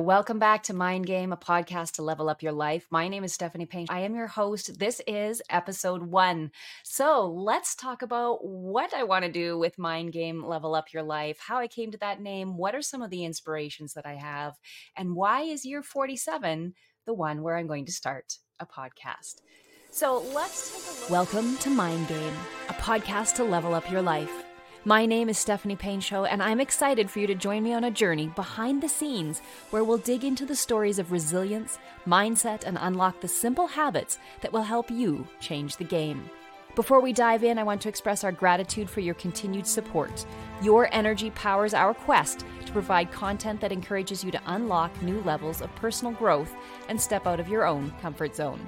Welcome back to Mind Game, a podcast to level up your life. My name is Stephanie Painchaud. I am your host. This is episode one. So let's talk about what I want to do with Mind Game, Level Up Your Life, how I came to that name, what are some of the inspirations that I have, and why is year 47 the one where I'm going to start a podcast. So let's take a look. Welcome to Mind Game, a podcast to level up your life. My name is Stephanie Painchaud, and I'm excited for you to join me on a journey behind the scenes where we'll dig into the stories of resilience, mindset, and unlock the simple habits that will help you change the game. Before we dive in, I want to express our gratitude for your continued support. Your energy powers our quest to provide content that encourages you to unlock new levels of personal growth and step out of your own comfort zone.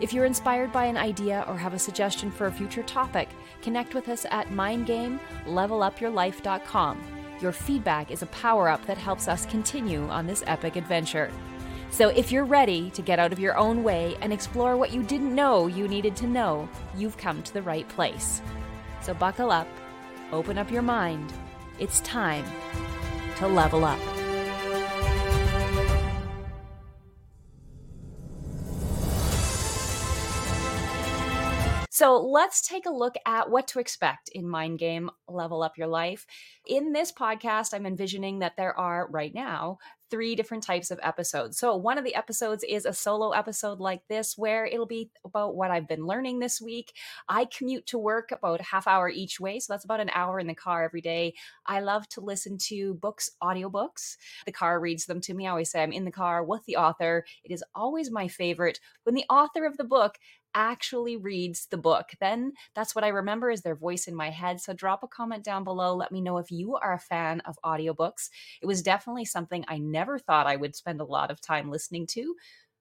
If you're inspired by an idea or have a suggestion for a future topic, connect with us at mindgamelevelupyourlife.com. Your feedback is a power up that helps us continue on this epic adventure. So, if you're ready to get out of your own way and explore what you didn't know you needed to know, you've come to the right place. So, buckle up, open up your mind. It's time to level up. So let's take a look at what to expect in Mind Game Level Up Your Life. In this podcast, I'm envisioning that there are right now three different types of episodes. So, one of the episodes is a solo episode like this, where it'll be about what I've been learning this week. I commute to work about a half hour each way. So, that's about an hour in the car every day. I love to listen to books, audiobooks. The car reads them to me. I always say I'm in the car with the author. It is always my favorite when the author of the book actually reads the book. Then that's what I remember is their voice in my head. So drop a comment down below. Let me know if you are a fan of audiobooks. It was definitely something I never thought I would spend a lot of time listening to.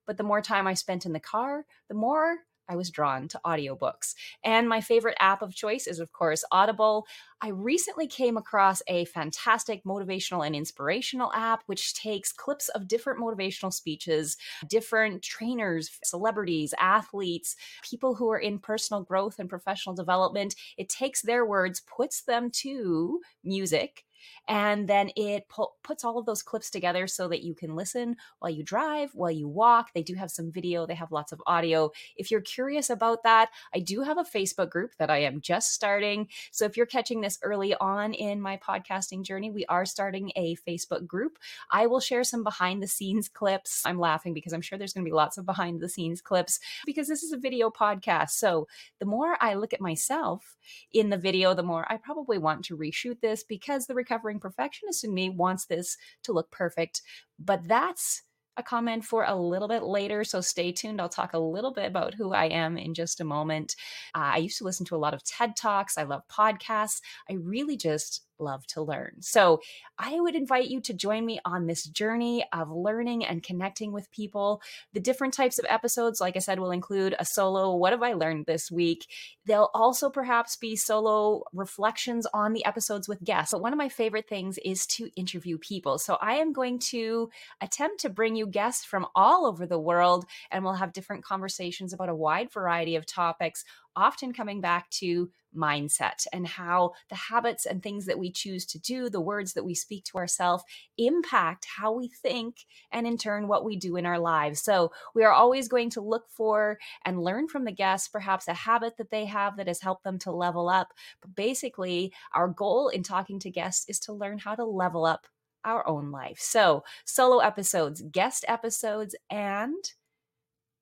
But the more time I spent in the car, the more I was drawn to audiobooks. And my favorite app of choice is, of course, Audible. I recently came across a fantastic motivational and inspirational app, which takes clips of different motivational speeches, different trainers, celebrities, athletes, people who are in personal growth and professional development. It takes their words, puts them to music and then it pu- puts all of those clips together so that you can listen while you drive, while you walk. They do have some video, they have lots of audio. If you're curious about that, I do have a Facebook group that I am just starting. So if you're catching this early on in my podcasting journey, we are starting a Facebook group. I will share some behind the scenes clips. I'm laughing because I'm sure there's going to be lots of behind the scenes clips because this is a video podcast. So the more I look at myself in the video, the more I probably want to reshoot this because the recovering perfectionist in me wants this to look perfect. But that's a comment for a little bit later. So stay tuned. I'll talk a little bit about who I am in just a moment. Uh, I used to listen to a lot of TED Talks. I love podcasts. I really just love to learn. So I would invite you to join me on this journey of learning and connecting with people. The different types of episodes, like I said, will include a solo, what have I learned this week? There'll also perhaps be solo reflections on the episodes with guests. But one of my favorite things is to interview people. So I am going to attempt to bring you guests from all over the world, and we'll have different conversations about a wide variety of topics often coming back to mindset and how the habits and things that we choose to do, the words that we speak to ourselves, impact how we think and in turn what we do in our lives. So we are always going to look for and learn from the guests, perhaps a habit that they have that has helped them to level up. But basically, our goal in talking to guests is to learn how to level up our own life. So, solo episodes, guest episodes, and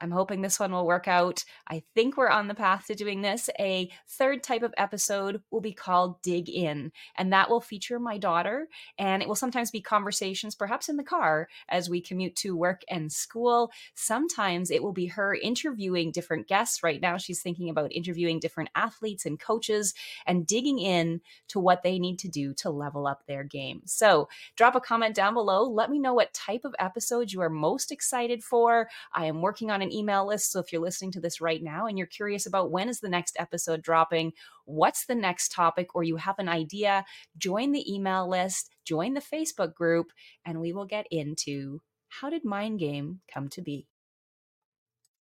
I'm hoping this one will work out. I think we're on the path to doing this. A third type of episode will be called Dig In, and that will feature my daughter. And it will sometimes be conversations, perhaps in the car as we commute to work and school. Sometimes it will be her interviewing different guests. Right now, she's thinking about interviewing different athletes and coaches and digging in to what they need to do to level up their game. So drop a comment down below. Let me know what type of episode you are most excited for. I am working on an email list. So if you're listening to this right now and you're curious about when is the next episode dropping, what's the next topic, or you have an idea, join the email list, join the Facebook group, and we will get into how did Mind Game come to be?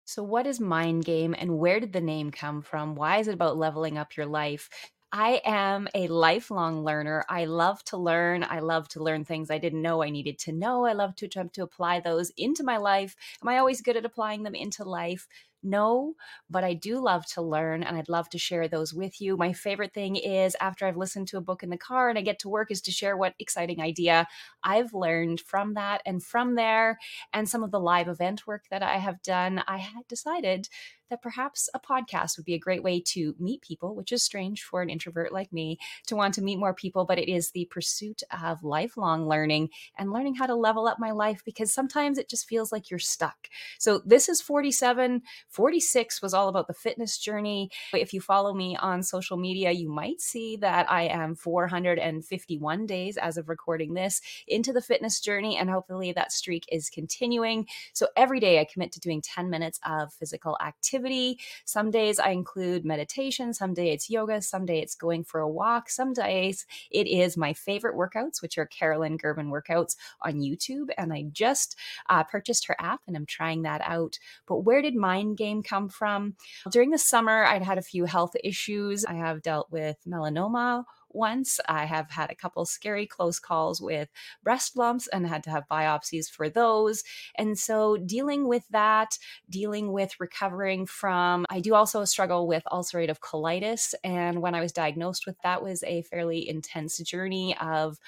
So, what is Mind Game and where did the name come from? Why is it about leveling up your life? I am a lifelong learner. I love to learn. I love to learn things I didn't know I needed to know. I love to attempt to apply those into my life. Am I always good at applying them into life? No, but I do love to learn and I'd love to share those with you. My favorite thing is after I've listened to a book in the car and I get to work is to share what exciting idea I've learned from that. And from there, and some of the live event work that I have done, I had decided that perhaps a podcast would be a great way to meet people, which is strange for an introvert like me to want to meet more people, but it is the pursuit of lifelong learning and learning how to level up my life because sometimes it just feels like you're stuck. So this is 47. 46 was all about the fitness journey. If you follow me on social media, you might see that I am 451 days as of recording this into the fitness journey, and hopefully that streak is continuing. So every day I commit to doing 10 minutes of physical activity. Some days I include meditation, some days it's yoga, some days it's going for a walk, some days it is my favorite workouts, which are Caroline Girvan workouts on YouTube. And I just uh, purchased her app and I'm trying that out. But where did Mind Game come from? During the summer, I'd had a few health issues. I have dealt with melanoma once. I have had a couple scary close calls with breast lumps and had to have biopsies for those. And so dealing with that, dealing with recovering from, I do also struggle with ulcerative colitis. And when I was diagnosed with that was a fairly intense journey of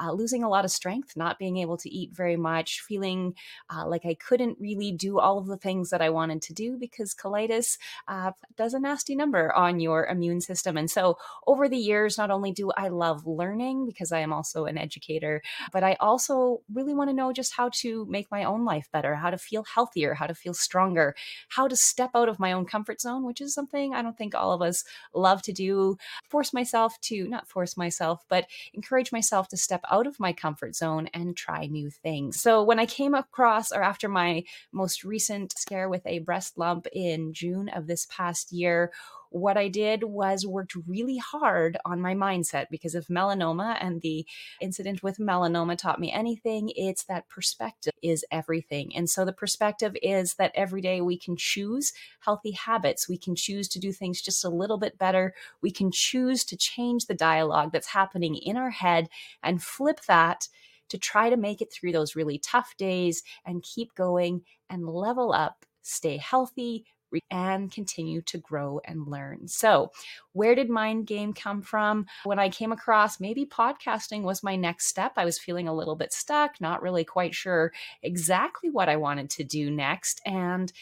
uh, losing a lot of strength, not being able to eat very much, feeling uh, like I couldn't really do all of the things that I wanted to do because colitis uh, does a nasty number on your immune system. And so over the years, not only do I love learning because I am also an educator, but I also really want to know just how to make my own life better, how to feel healthier, how to feel stronger, how to step out of my own comfort zone, which is something I don't think all of us love to do. Force myself to, not force myself, but encourage myself to step out of my comfort zone and try new things. So when I came across, or after my most recent scare with a breast lump in June of this past year, what I did was worked really hard on my mindset because if melanoma and the incident with melanoma taught me anything. It's that perspective is everything. And so the perspective is that every day we can choose healthy habits. We can choose to do things just a little bit better. We can choose to change the dialogue that's happening in our head and flip that to try to make it through those really tough days and keep going and level up, stay healthy, and continue to grow and learn. So, where did Mind Game come from? When I came across maybe podcasting was my next step, I was feeling a little bit stuck, not really quite sure exactly what I wanted to do next. And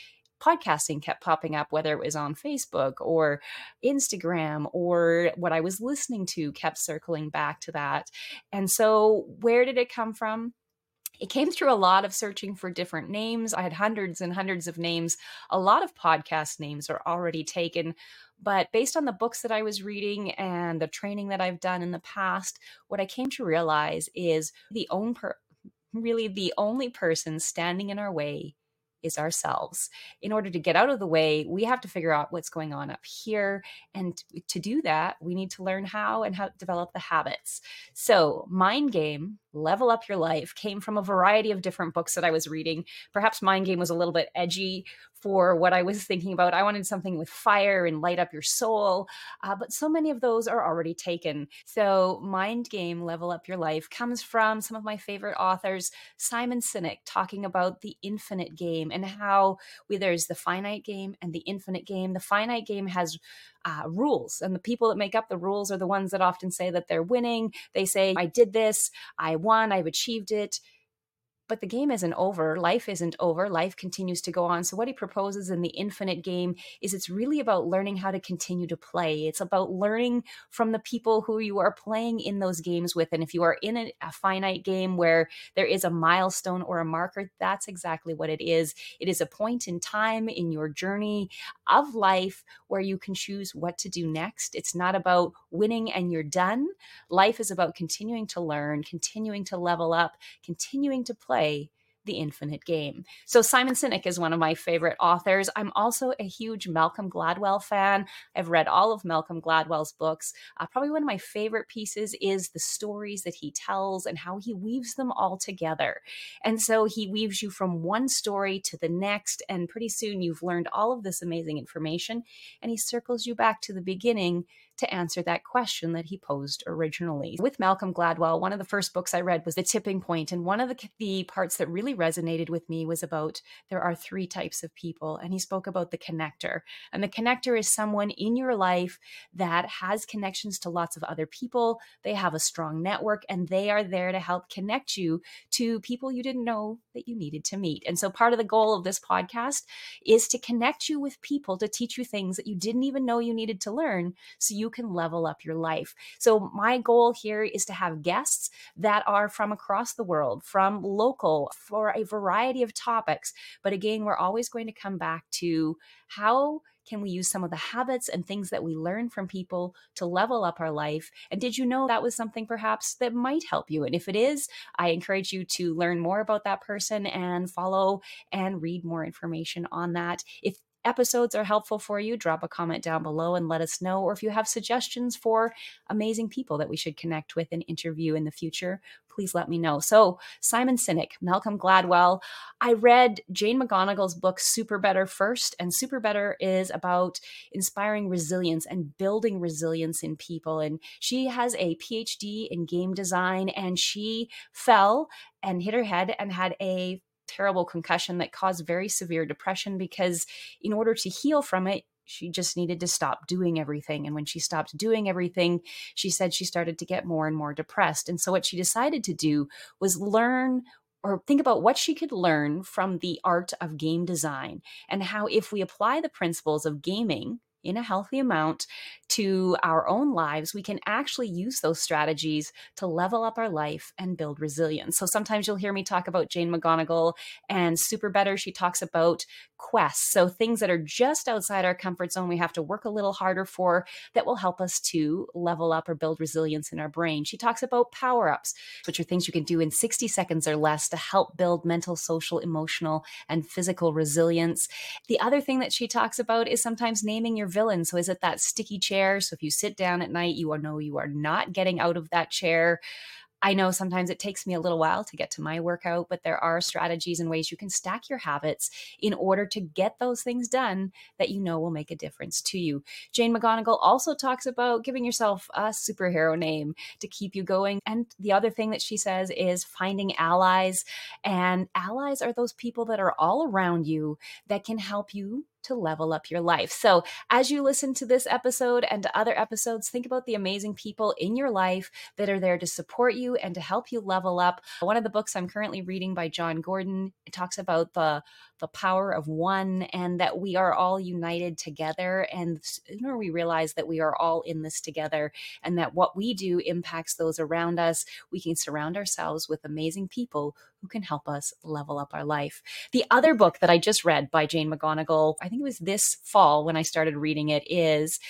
podcasting kept popping up, whether it was on Facebook or Instagram or what I was listening to kept circling back to that. And so, where did it come from? It came through a lot of searching for different names. I had hundreds and hundreds of names. A lot of podcast names are already taken. But based on the books that I was reading and the training that I've done in the past, what I came to realize is the own per- really the only person standing in our way is ourselves. In order to get out of the way, we have to figure out what's going on up here. And to do that, we need to learn how and how to develop the habits. So, Mind Game, Level Up Your Life, came from a variety of different books that I was reading. Perhaps Mind Game was a little bit edgy for what I was thinking about. I wanted something with fire and light up your soul, uh, but so many of those are already taken. So, Mind Game, Level Up Your Life comes from some of my favorite authors, Simon Sinek, talking about the infinite game and how we, there's the finite game and the infinite game. The finite game has uh, rules, and the people that make up the rules are the ones that often say that they're winning. They say, I did this, I won, I've achieved it but the game isn't over. Life isn't over. Life continues to go on. So, what he proposes in the infinite game is it's really about learning how to continue to play. It's about learning from the people who you are playing in those games with. And if you are in a, a finite game where there is a milestone or a marker, that's exactly what it is. It is a point in time in your journey of life where you can choose what to do next. It's not about winning and you're done. Life is about continuing to learn, continuing to level up, continuing to play play the infinite game. So Simon Sinek is one of my favorite authors. I'm also a huge Malcolm Gladwell fan. I've read all of Malcolm Gladwell's books. Uh, probably one of my favorite pieces is the stories that he tells and how he weaves them all together. And so he weaves you from one story to the next and pretty soon you've learned all of this amazing information and he circles you back to the beginning to answer that question that he posed originally. With Malcolm Gladwell, one of the first books I read was The Tipping Point, and one of the, the parts that really resonated with me was about there are three types of people, and he spoke about the connector. And the connector is someone in your life that has connections to lots of other people, they have a strong network, and they are there to help connect you to people you didn't know that you needed to meet. And so part of the goal of this podcast is to connect you with people to teach you things that you didn't even know you needed to learn so you can level up your life. So my goal here is to have guests that are from across the world, from local for a variety of topics. But again, we're always going to come back to how can we use some of the habits and things that we learn from people to level up our life? And did you know that was something perhaps that might help you? And if it is, I encourage you to learn more about that person and follow and read more information on that. If episodes are helpful for you, drop a comment down below and let us know. Or if you have suggestions for amazing people that we should connect with and interview in the future, please let me know. So, Simon Sinek, Malcolm Gladwell. I read Jane McGonigal's book Super Better first, and Super Better is about inspiring resilience and building resilience in people. And she has a PhD in game design, and she fell and hit her head and had a terrible concussion that caused very severe depression because in order to heal from it she just needed to stop doing everything. And when she stopped doing everything, she said she started to get more and more depressed. And so, what she decided to do was learn or think about what she could learn from the art of game design and how, if we apply the principles of gaming in a healthy amount to our own lives, we can actually use those strategies to level up our life and build resilience. So sometimes you'll hear me talk about Jane McGonigal and Super Better. She talks about quests. So things that are just outside our comfort zone, we have to work a little harder for that will help us to level up or build resilience in our brain. She talks about power ups, which are things you can do in 60 seconds or less to help build mental, social, emotional, and physical resilience. The other thing that she talks about is sometimes naming your villain. So is it that sticky chair? So if you sit down at night, you will know you are not getting out of that chair. I know sometimes it takes me a little while to get to my workout, but there are strategies and ways you can stack your habits in order to get those things done that you know will make a difference to you. Jane McGonigal also talks about giving yourself a superhero name to keep you going. And the other thing that she says is finding allies. And allies are those people that are all around you that can help you to level up your life. So, as you listen to this episode and to other episodes, think about the amazing people in your life that are there to support you and to help you level up. One of the books I'm currently reading by Jon Gordon it talks about the the power of one and that we are all united together and sooner we realize that we are all in this together and that what we do impacts those around us, we can surround ourselves with amazing people who can help us level up our life. The other book that I just read by Jane McGonigal, I think it was this fall when I started reading it, is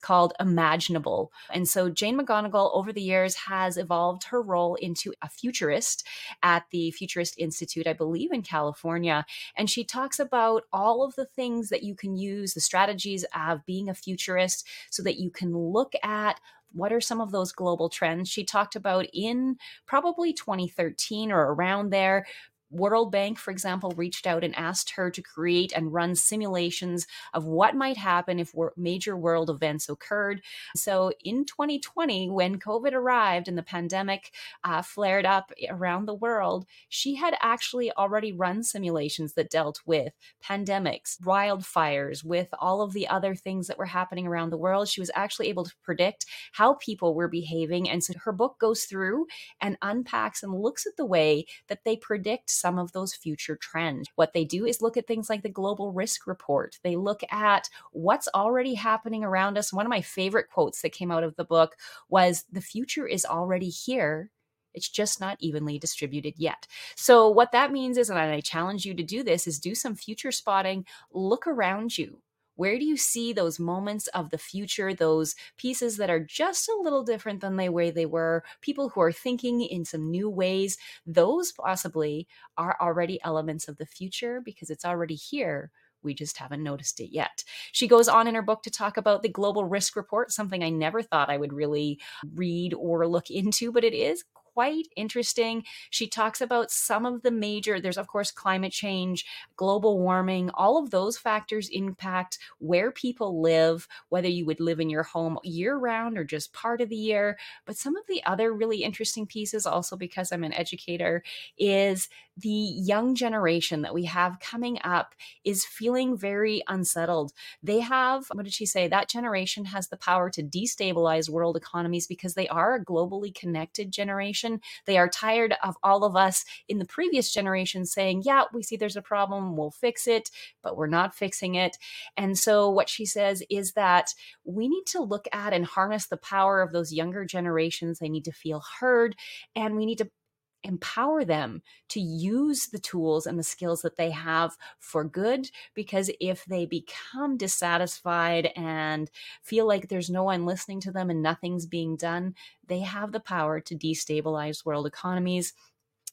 called Imaginable. And so Jane McGonigal over the years has evolved her role into a futurist at the Futurist Institute, I believe in California. And she talks about all of the things that you can use, the strategies of being a futurist, so that you can look at what are some of those global trends she talked about in probably 2013 or around there World Bank, for example, reached out and asked her to create and run simulations of what might happen if major world events occurred. So in 2020, when COVID arrived and the pandemic uh, flared up around the world, she had actually already run simulations that dealt with pandemics, wildfires, with all of the other things that were happening around the world. She was actually able to predict how people were behaving. And so her book goes through and unpacks and looks at the way that they predict some of those future trends. What they do is look at things like the Global Risk Report. They look at what's already happening around us. One of my favorite quotes that came out of the book was The future is already here. It's just not evenly distributed yet. So, what that means is, and I challenge you to do this, is do some future spotting, look around you. Where do you see those moments of the future, those pieces that are just a little different than the way they were, people who are thinking in some new ways? Those possibly are already elements of the future because it's already here. We just haven't noticed it yet. She goes on in her book to talk about the global risk report, something I never thought I would really read or look into, but it is quite interesting. She talks about some of the major, there's of course climate change, global warming, all of those factors impact where people live, whether you would live in your home year round or just part of the year. But some of the other really interesting pieces, also because I'm an educator, is the young generation that we have coming up is feeling very unsettled. They have, what did she say? That generation has the power to destabilize world economies because they are a globally connected generation. They are tired of all of us in the previous generation saying, yeah, we see there's a problem, we'll fix it, but we're not fixing it. And so what she says is that we need to look at and harness the power of those younger generations. They need to feel heard and we need to empower them to use the tools and the skills that they have for good. Because if they become dissatisfied and feel like there's no one listening to them and nothing's being done, they have the power to destabilize world economies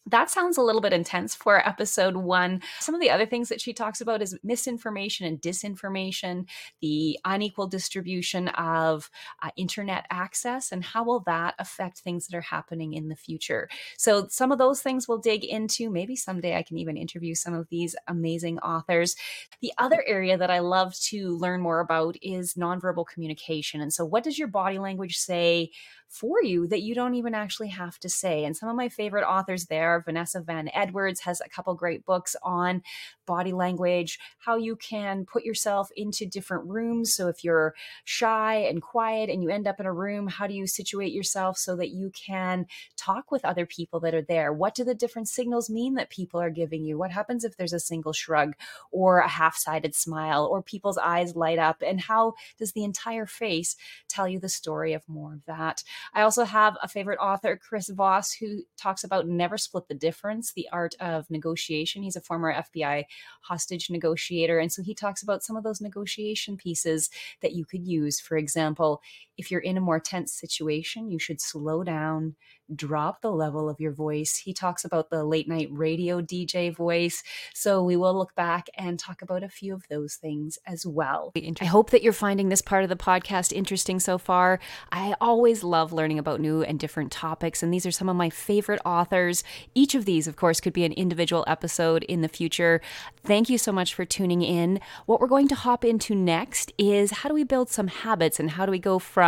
that sounds a little bit intense for episode one. Some of the other things that she talks about is misinformation and disinformation, the unequal distribution of uh, internet access, and how will that affect things that are happening in the future. So, some of those things we'll dig into. Maybe someday I can even interview some of these amazing authors. The other area that I love to learn more about is nonverbal communication. And so, what does your body language say? For you that you don't even actually have to say. And some of my favorite authors there, Vanessa Van Edwards has a couple great books on body language, how you can put yourself into different rooms. So if you're shy and quiet and you end up in a room, how do you situate yourself so that you can talk with other people that are there? What do the different signals mean that people are giving you? What happens if there's a single shrug or a half sided smile or people's eyes light up? And how does the entire face tell you the story of more of that? I also have a favorite author, Chris Voss, who talks about Never Split the Difference, the art of negotiation. He's a former FBI hostage negotiator. And so he talks about some of those negotiation pieces that you could use. For example, if you're in a more tense situation, you should slow down, drop the level of your voice. He talks about the late night radio DJ voice. So we will look back and talk about a few of those things as well. I hope that you're finding this part of the podcast interesting so far. I always love learning about new and different topics, and these are some of my favorite authors. Each of these, of course, could be an individual episode in the future. Thank you so much for tuning in. What we're going to hop into next is how do we build some habits and how do we go from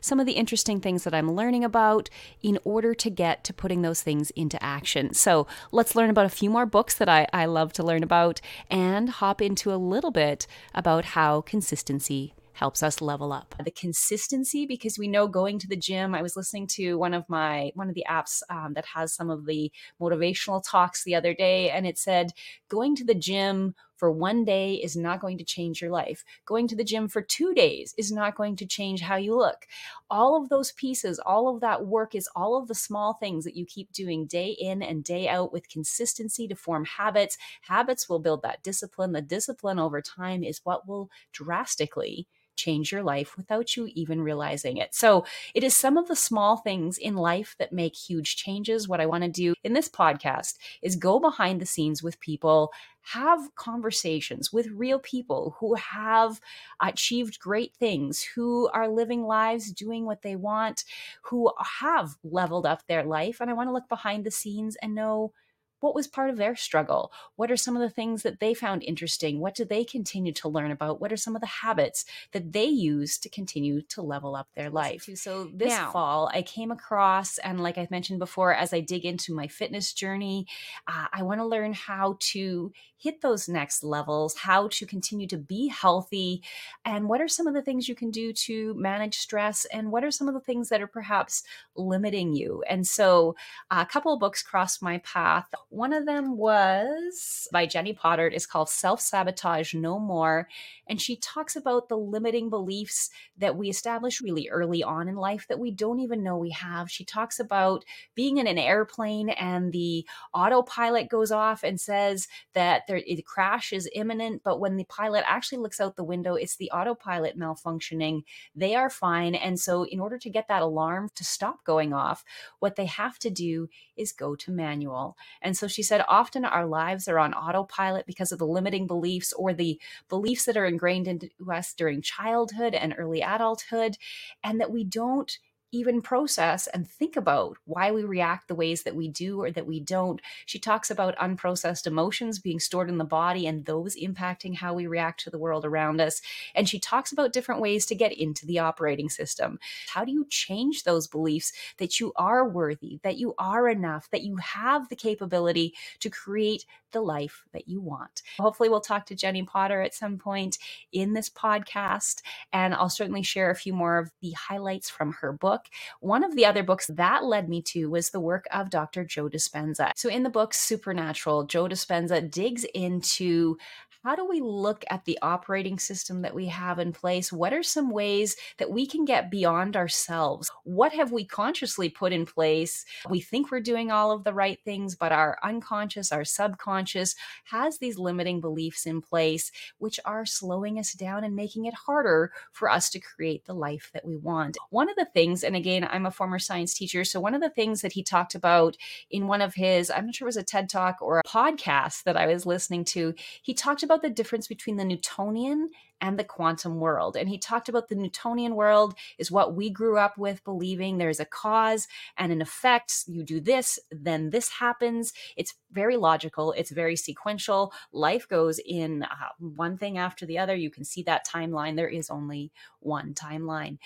some of the interesting things that I'm learning about in order order to get to putting those things into action. So let's learn about a few more books that I, I love to learn about and hop into a little bit about how consistency helps us level up the consistency because we know going to the gym i was listening to one of my one of the apps um, that has some of the motivational talks the other day and it said going to the gym for one day is not going to change your life. Going to the gym for two days is not going to change how you look. All of those pieces, all of that work is all of the small things that you keep doing day in and day out with consistency to form habits. Habits will build that discipline. The discipline over time is what will drastically change your life without you even realizing it. So, it is some of the small things in life that make huge changes. What I want to do in this podcast is go behind the scenes with people, have conversations with real people who have achieved great things, who are living lives doing what they want, who have leveled up their life. And I want to look behind the scenes and know what was part of their struggle? What are some of the things that they found interesting? What do they continue to learn about? What are some of the habits that they use to continue to level up their life? So this now, fall, I came across, and like I've mentioned before, as I dig into my fitness journey, uh, I want to learn how to hit those next levels, how to continue to be healthy, and what are some of the things you can do to manage stress, and what are some of the things that are perhaps limiting you. And so, a couple of books crossed my path. One of them was by Jenny Potter. It's called Self Sabotage No More. And she talks about the limiting beliefs that we establish really early on in life that we don't even know we have. She talks about being in an airplane and the autopilot goes off and says that there, the crash is imminent. But when the pilot actually looks out the window, it's the autopilot malfunctioning. They are fine. And so, in order to get that alarm to stop going off, what they have to do is go to manual. And so she said, often our lives are on autopilot because of the limiting beliefs or the beliefs that are ingrained into us during childhood and early adulthood, and that we don't even process and think about why we react the ways that we do or that we don't. She talks about unprocessed emotions being stored in the body and those impacting how we react to the world around us. And she talks about different ways to get into the operating system. How do you change those beliefs that you are worthy, that you are enough, that you have the capability to create the life that you want? Hopefully, we'll talk to Jenny Potter at some point in this podcast, and I'll certainly share a few more of the highlights from her book. One of the other books that led me to was the work of Dr. Joe Dispenza. So, in the book Supernatural, Joe Dispenza digs into how do we look at the operating system that we have in place? What are some ways that we can get beyond ourselves? What have we consciously put in place? We think we're doing all of the right things, but our unconscious, our subconscious has these limiting beliefs in place, which are slowing us down and making it harder for us to create the life that we want. One of the things, and again, I'm a former science teacher, so one of the things that he talked about in one of his, I'm not sure it was a TED talk or a podcast that I was listening to, he talked about about the difference between the Newtonian and the quantum world. And he talked about the Newtonian world is what we grew up with believing there's a cause and an effect. You do this, then this happens. It's very logical, it's very sequential. Life goes in uh, one thing after the other. You can see that timeline. There is only one timeline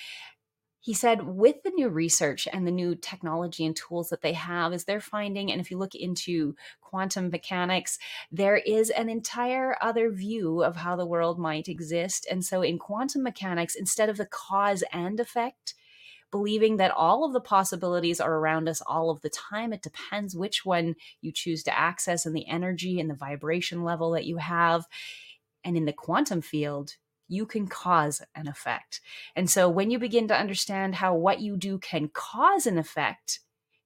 he said with the new research and the new technology and tools that they have is they're finding and if you look into quantum mechanics there is an entire other view of how the world might exist. And so in quantum mechanics instead of the cause and effect believing that all of the possibilities are around us all of the time it depends which one you choose to access and the energy and the vibration level that you have. And in the quantum field you can cause an effect. And so when you begin to understand how what you do can cause an effect,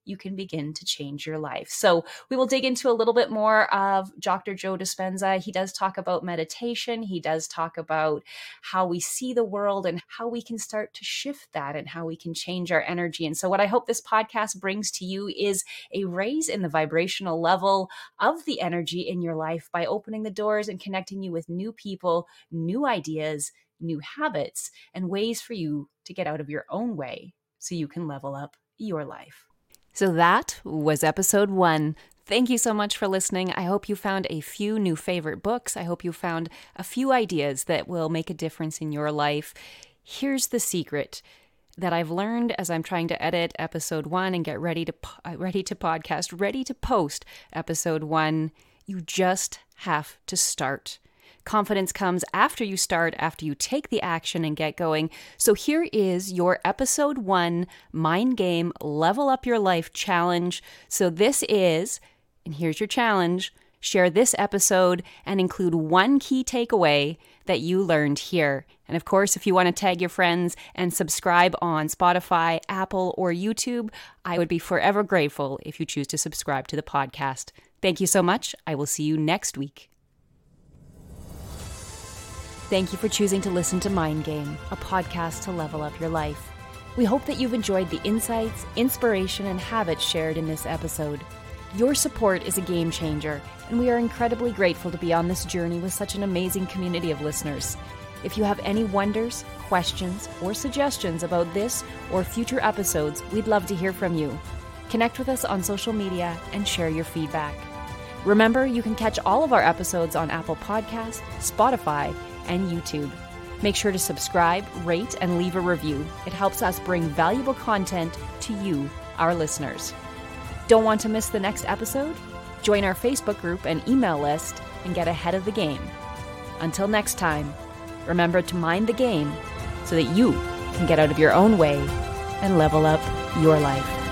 you can begin to change your life. So, we will dig into a little bit more of Dr. Joe Dispenza. He does talk about meditation, he does talk about how we see the world and how we can start to shift that and how we can change our energy. And so, what I hope this podcast brings to you is a raise in the vibrational level of the energy in your life by opening the doors and connecting you with new people, new ideas, new habits, and ways for you to get out of your own way so you can level up your life. So that was episode one. Thank you so much for listening. I hope you found a few new favorite books. I hope you found a few ideas that will make a difference in your life. Here's the secret that I've learned as I'm trying to edit episode 1 and get ready to uh, ready to podcast, ready to post episode 1. You just have to start. Confidence comes after you start, after you take the action and get going. So here is your episode one mind game level up your life challenge. So this is, and here's your challenge share this episode and include one key takeaway that you learned here. And of course, if you want to tag your friends and subscribe on Spotify, Apple, or YouTube, I would be forever grateful if you choose to subscribe to the podcast. Thank you so much. I will see you next week. Thank you for choosing to listen to Mind Game, a podcast to level up your life. We hope that you've enjoyed the insights, inspiration, and habits shared in this episode. Your support is a game changer, and we are incredibly grateful to be on this journey with such an amazing community of listeners. If you have any wonders, questions, or suggestions about this or future episodes, we'd love to hear from you. Connect with us on social media and share your feedback. Remember, you can catch all of our episodes on Apple Podcasts, Spotify, and YouTube. Make sure to subscribe, rate, and leave a review. It helps us bring valuable content to you, our listeners. Don't want to miss the next episode? Join our Facebook group and email list and get ahead of the game. Until next time, remember to mind the game so that you can get out of your own way and level up your life.